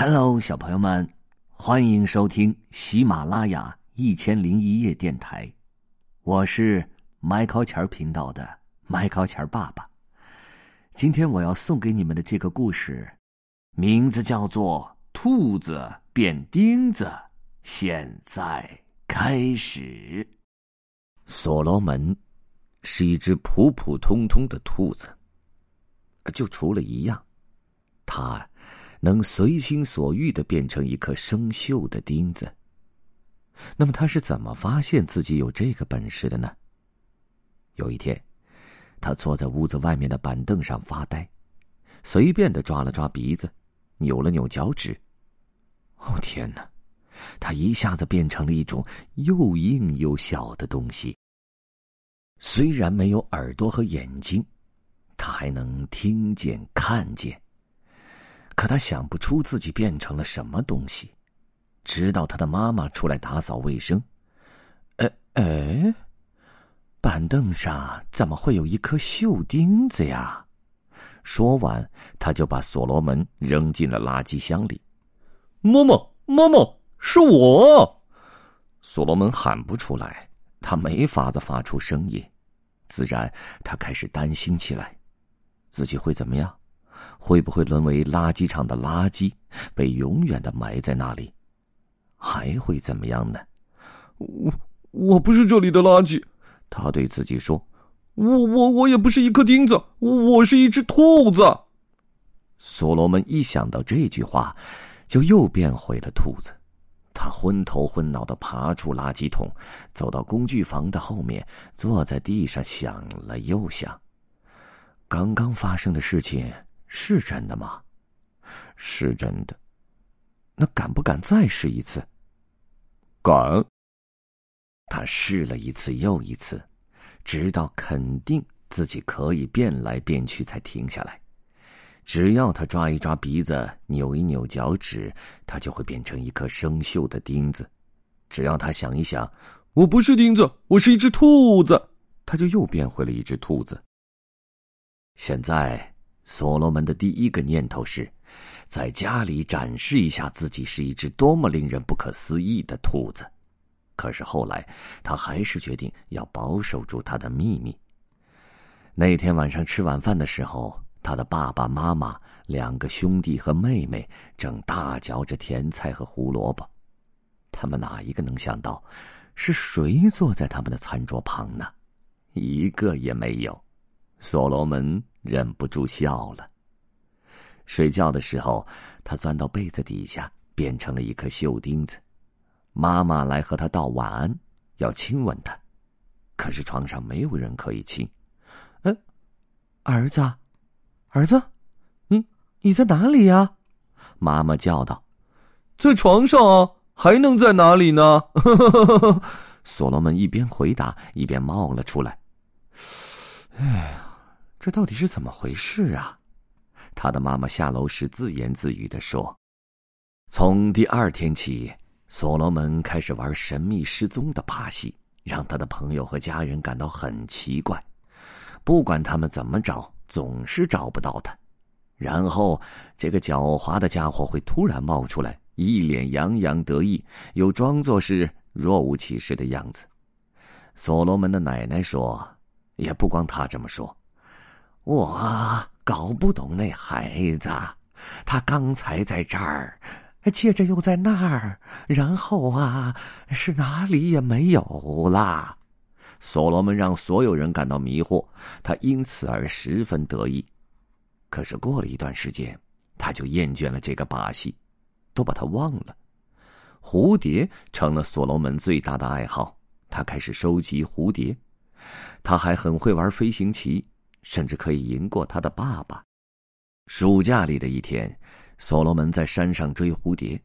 Hello，小朋友们，欢迎收听喜马拉雅一千零一夜电台，我是麦考钱频道的麦考钱爸爸。今天我要送给你们的这个故事，名字叫做《兔子变钉子》。现在开始。所罗门是一只普普通通的兔子，就除了一样，它。能随心所欲的变成一颗生锈的钉子。那么他是怎么发现自己有这个本事的呢？有一天，他坐在屋子外面的板凳上发呆，随便的抓了抓鼻子，扭了扭脚趾。哦天哪！他一下子变成了一种又硬又小的东西。虽然没有耳朵和眼睛，他还能听见、看见。可他想不出自己变成了什么东西，直到他的妈妈出来打扫卫生。哎哎，板凳上怎么会有一颗锈钉子呀？说完，他就把所罗门扔进了垃圾箱里。妈妈，妈妈，是我！所罗门喊不出来，他没法子发出声音，自然他开始担心起来，自己会怎么样？会不会沦为垃圾场的垃圾，被永远的埋在那里？还会怎么样呢？我我不是这里的垃圾，他对自己说：“我我我也不是一颗钉子，我是一只兔子。”所罗门一想到这句话，就又变回了兔子。他昏头昏脑的爬出垃圾桶，走到工具房的后面，坐在地上想了又想，刚刚发生的事情。是真的吗？是真的。那敢不敢再试一次？敢。他试了一次又一次，直到肯定自己可以变来变去，才停下来。只要他抓一抓鼻子，扭一扭脚趾，他就会变成一颗生锈的钉子。只要他想一想，我不是钉子，我是一只兔子，他就又变回了一只兔子。现在。所罗门的第一个念头是，在家里展示一下自己是一只多么令人不可思议的兔子。可是后来，他还是决定要保守住他的秘密。那天晚上吃晚饭的时候，他的爸爸妈妈、两个兄弟和妹妹正大嚼着甜菜和胡萝卜。他们哪一个能想到，是谁坐在他们的餐桌旁呢？一个也没有。所罗门。忍不住笑了。睡觉的时候，他钻到被子底下，变成了一颗锈钉子。妈妈来和他道晚安，要亲吻他，可是床上没有人可以亲。哎，儿子，儿子，你你在哪里呀？妈妈叫道：“在床上啊，还能在哪里呢？” 所罗门一边回答，一边冒了出来。这到底是怎么回事啊？他的妈妈下楼时自言自语的说：“从第二天起，所罗门开始玩神秘失踪的把戏，让他的朋友和家人感到很奇怪。不管他们怎么找，总是找不到他。然后，这个狡猾的家伙会突然冒出来，一脸洋洋得意，又装作是若无其事的样子。”所罗门的奶奶说：“也不光他这么说。”我搞不懂那孩子，他刚才在这儿，接着又在那儿，然后啊，是哪里也没有了。所罗门让所有人感到迷惑，他因此而十分得意。可是过了一段时间，他就厌倦了这个把戏，都把他忘了。蝴蝶成了所罗门最大的爱好，他开始收集蝴蝶，他还很会玩飞行棋。甚至可以赢过他的爸爸。暑假里的一天，所罗门在山上追蝴蝶，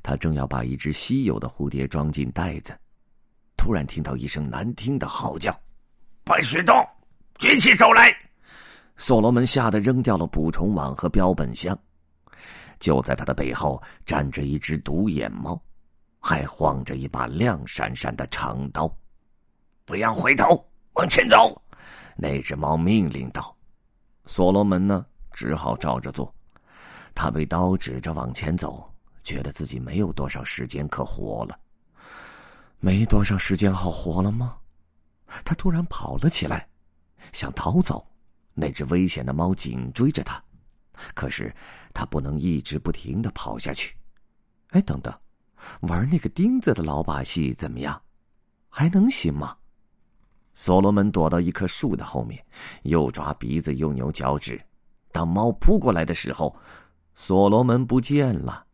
他正要把一只稀有的蝴蝶装进袋子，突然听到一声难听的嚎叫：“白雪洞，举起手来！”所罗门吓得扔掉了捕虫网和标本箱。就在他的背后站着一只独眼猫，还晃着一把亮闪闪的长刀。不要回头，往前走。那只猫命令道：“所罗门呢？只好照着做。他被刀指着往前走，觉得自己没有多少时间可活了。没多少时间好活了吗？他突然跑了起来，想逃走。那只危险的猫紧追着他，可是他不能一直不停的跑下去。哎，等等，玩那个钉子的老把戏怎么样？还能行吗？所罗门躲到一棵树的后面，又抓鼻子又扭脚趾。当猫扑过来的时候，所罗门不见了，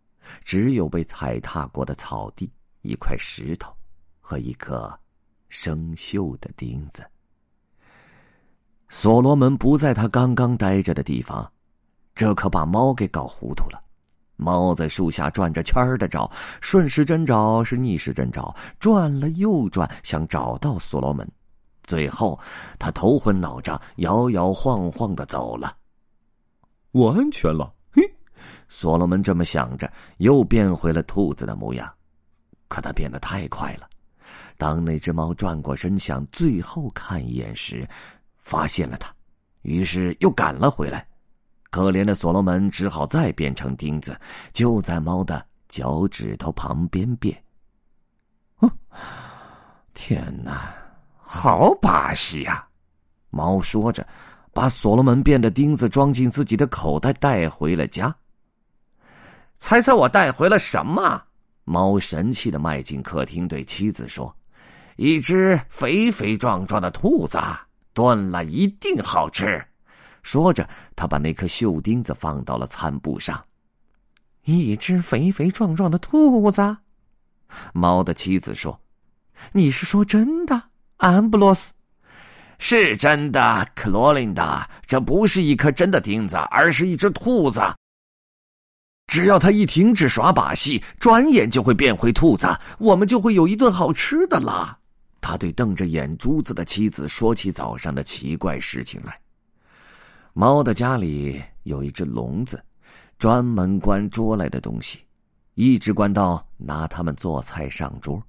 只有被踩踏过的草地、一块石头和一颗生锈的钉子。所罗门不在他刚刚待着的地方，这可把猫给搞糊涂了。猫在树下转着圈的找，顺时针找是逆时针找，转了又转，想找到所罗门。最后，他头昏脑胀，摇摇晃晃的走了。我安全了，嘿！所罗门这么想着，又变回了兔子的模样。可他变得太快了，当那只猫转过身想最后看一眼时。发现了他，于是又赶了回来。可怜的所罗门只好再变成钉子，就在猫的脚趾头旁边变。哼！天哪，好把戏呀！猫说着，把所罗门变的钉子装进自己的口袋，带回了家。猜猜我带回了什么？猫神气的迈进客厅，对妻子说：“一只肥肥壮壮的兔子。”炖了一定好吃，说着，他把那颗锈钉子放到了餐布上。一只肥肥壮壮的兔子，猫的妻子说：“你是说真的，安布罗斯？是真的，克罗琳达。这不是一颗真的钉子，而是一只兔子。只要他一停止耍把戏，转眼就会变回兔子，我们就会有一顿好吃的了。”他对瞪着眼珠子的妻子说起早上的奇怪事情来。猫的家里有一只笼子，专门关捉来的东西，一直关到拿它们做菜上桌。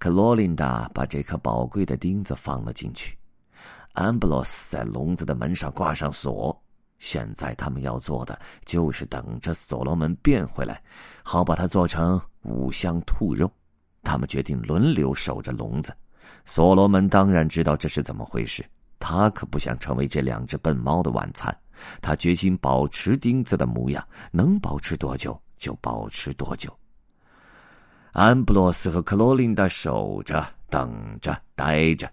克罗琳达把这颗宝贵的钉子放了进去，安布罗斯在笼子的门上挂上锁。现在他们要做的就是等着所罗门变回来，好把它做成五香兔肉。他们决定轮流守着笼子。所罗门当然知道这是怎么回事，他可不想成为这两只笨猫的晚餐。他决心保持钉子的模样，能保持多久就保持多久。安布罗斯和克罗琳达守着，等着，待着。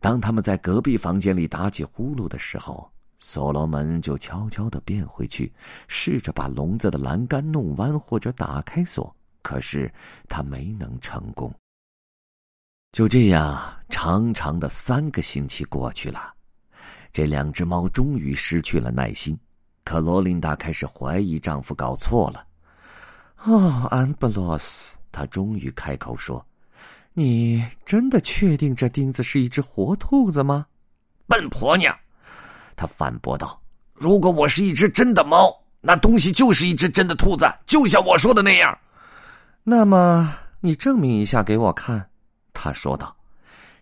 当他们在隔壁房间里打起呼噜的时候，所罗门就悄悄的变回去，试着把笼子的栏杆弄弯或者打开锁。可是他没能成功。就这样，长长的三个星期过去了，这两只猫终于失去了耐心。可罗琳达开始怀疑丈夫搞错了。哦，安布罗斯，她终于开口说：“你真的确定这钉子是一只活兔子吗？”笨婆娘，他反驳道：“如果我是一只真的猫，那东西就是一只真的兔子，就像我说的那样。”那么，你证明一下给我看，他说道。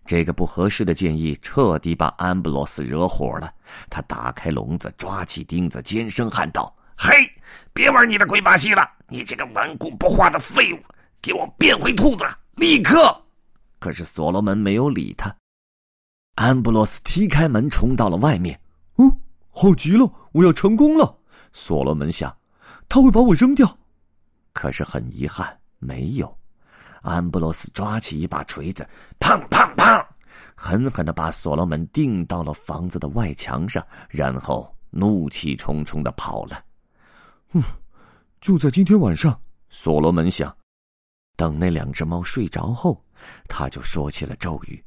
这个不合适的建议彻底把安布罗斯惹火了。他打开笼子，抓起钉子，尖声喊道：“嘿，别玩你的鬼把戏了！你这个顽固不化的废物，给我变回兔子，立刻！”可是所罗门没有理他。安布罗斯踢开门，冲到了外面。哦，好极了，我要成功了。所罗门想，他会把我扔掉。可是很遗憾。没有，安布罗斯抓起一把锤子，砰砰砰，狠狠的把所罗门钉到了房子的外墙上，然后怒气冲冲的跑了。嗯，就在今天晚上，所罗门想，等那两只猫睡着后，他就说起了咒语，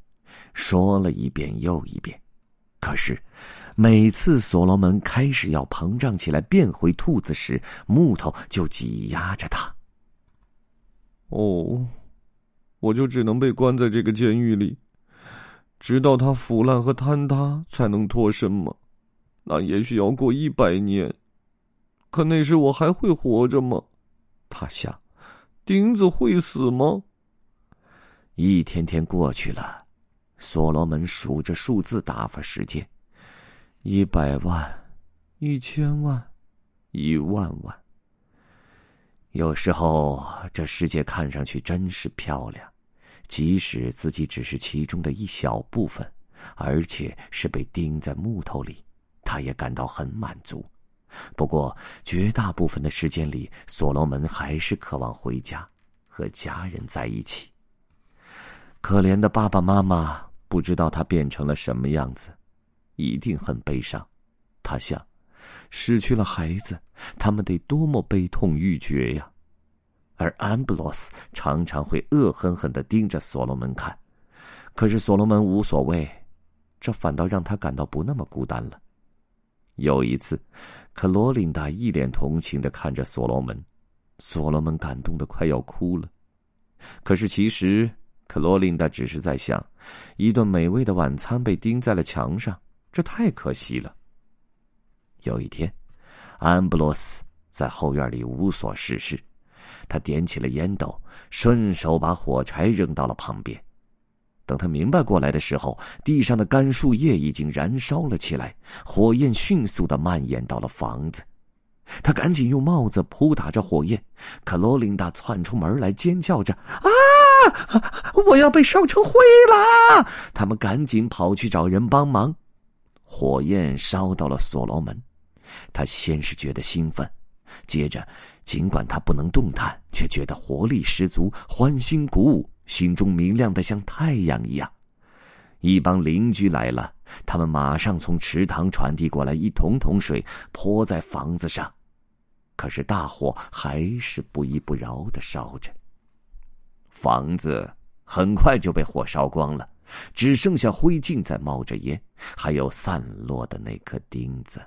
说了一遍又一遍。可是，每次所罗门开始要膨胀起来变回兔子时，木头就挤压着他。哦，我就只能被关在这个监狱里，直到它腐烂和坍塌才能脱身吗？那也许要过一百年，可那时我还会活着吗？他想，钉子会死吗？一天天过去了，所罗门数着数字打发时间：一百万，一千万，一万万。有时候，这世界看上去真是漂亮，即使自己只是其中的一小部分，而且是被钉在木头里，他也感到很满足。不过，绝大部分的时间里，所罗门还是渴望回家，和家人在一起。可怜的爸爸妈妈不知道他变成了什么样子，一定很悲伤。他想，失去了孩子，他们得多么悲痛欲绝呀！而安布罗斯常常会恶狠狠的盯着所罗门看，可是所罗门无所谓，这反倒让他感到不那么孤单了。有一次，克罗琳达一脸同情的看着所罗门，所罗门感动的快要哭了。可是其实，克罗琳达只是在想，一顿美味的晚餐被钉在了墙上，这太可惜了。有一天，安布罗斯在后院里无所事事，他点起了烟斗，顺手把火柴扔到了旁边。等他明白过来的时候，地上的干树叶已经燃烧了起来，火焰迅速的蔓延到了房子。他赶紧用帽子扑打着火焰，可罗琳达窜出门来，尖叫着：“啊！我要被烧成灰啦！”他们赶紧跑去找人帮忙。火焰烧到了所罗门，他先是觉得兴奋，接着，尽管他不能动弹，却觉得活力十足，欢欣鼓舞。心中明亮的像太阳一样，一帮邻居来了，他们马上从池塘传递过来一桶桶水，泼在房子上。可是大火还是不依不饶的烧着。房子很快就被火烧光了，只剩下灰烬在冒着烟，还有散落的那颗钉子。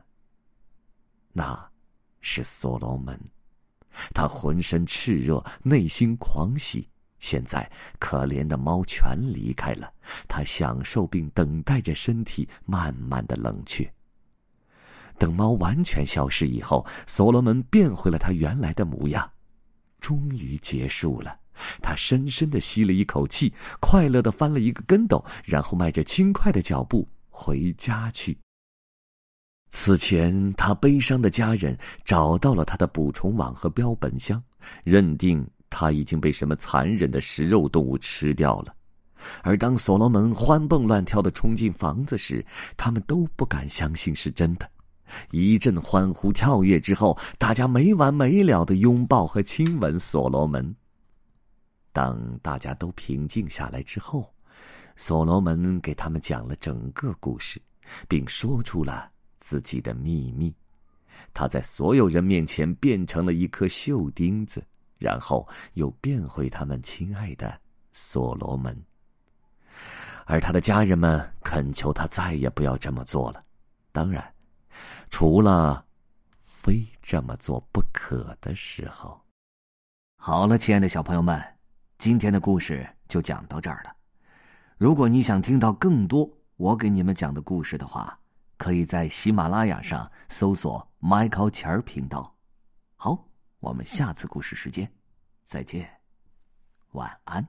那，是所罗门，他浑身炽热，内心狂喜。现在，可怜的猫全离开了，它享受并等待着身体慢慢的冷却。等猫完全消失以后，所罗门变回了他原来的模样。终于结束了，他深深的吸了一口气，快乐的翻了一个跟斗，然后迈着轻快的脚步回家去。此前，他悲伤的家人找到了他的捕虫网和标本箱，认定。他已经被什么残忍的食肉动物吃掉了，而当所罗门欢蹦乱跳的冲进房子时，他们都不敢相信是真的。一阵欢呼跳跃之后，大家没完没了的拥抱和亲吻所罗门。当大家都平静下来之后，所罗门给他们讲了整个故事，并说出了自己的秘密：他在所有人面前变成了一颗锈钉子。然后又变回他们亲爱的所罗门，而他的家人们恳求他再也不要这么做了。当然，除了非这么做不可的时候。好了，亲爱的小朋友们，今天的故事就讲到这儿了。如果你想听到更多我给你们讲的故事的话，可以在喜马拉雅上搜索 “Michael 钱儿频道”。好。我们下次故事时间再见，晚安。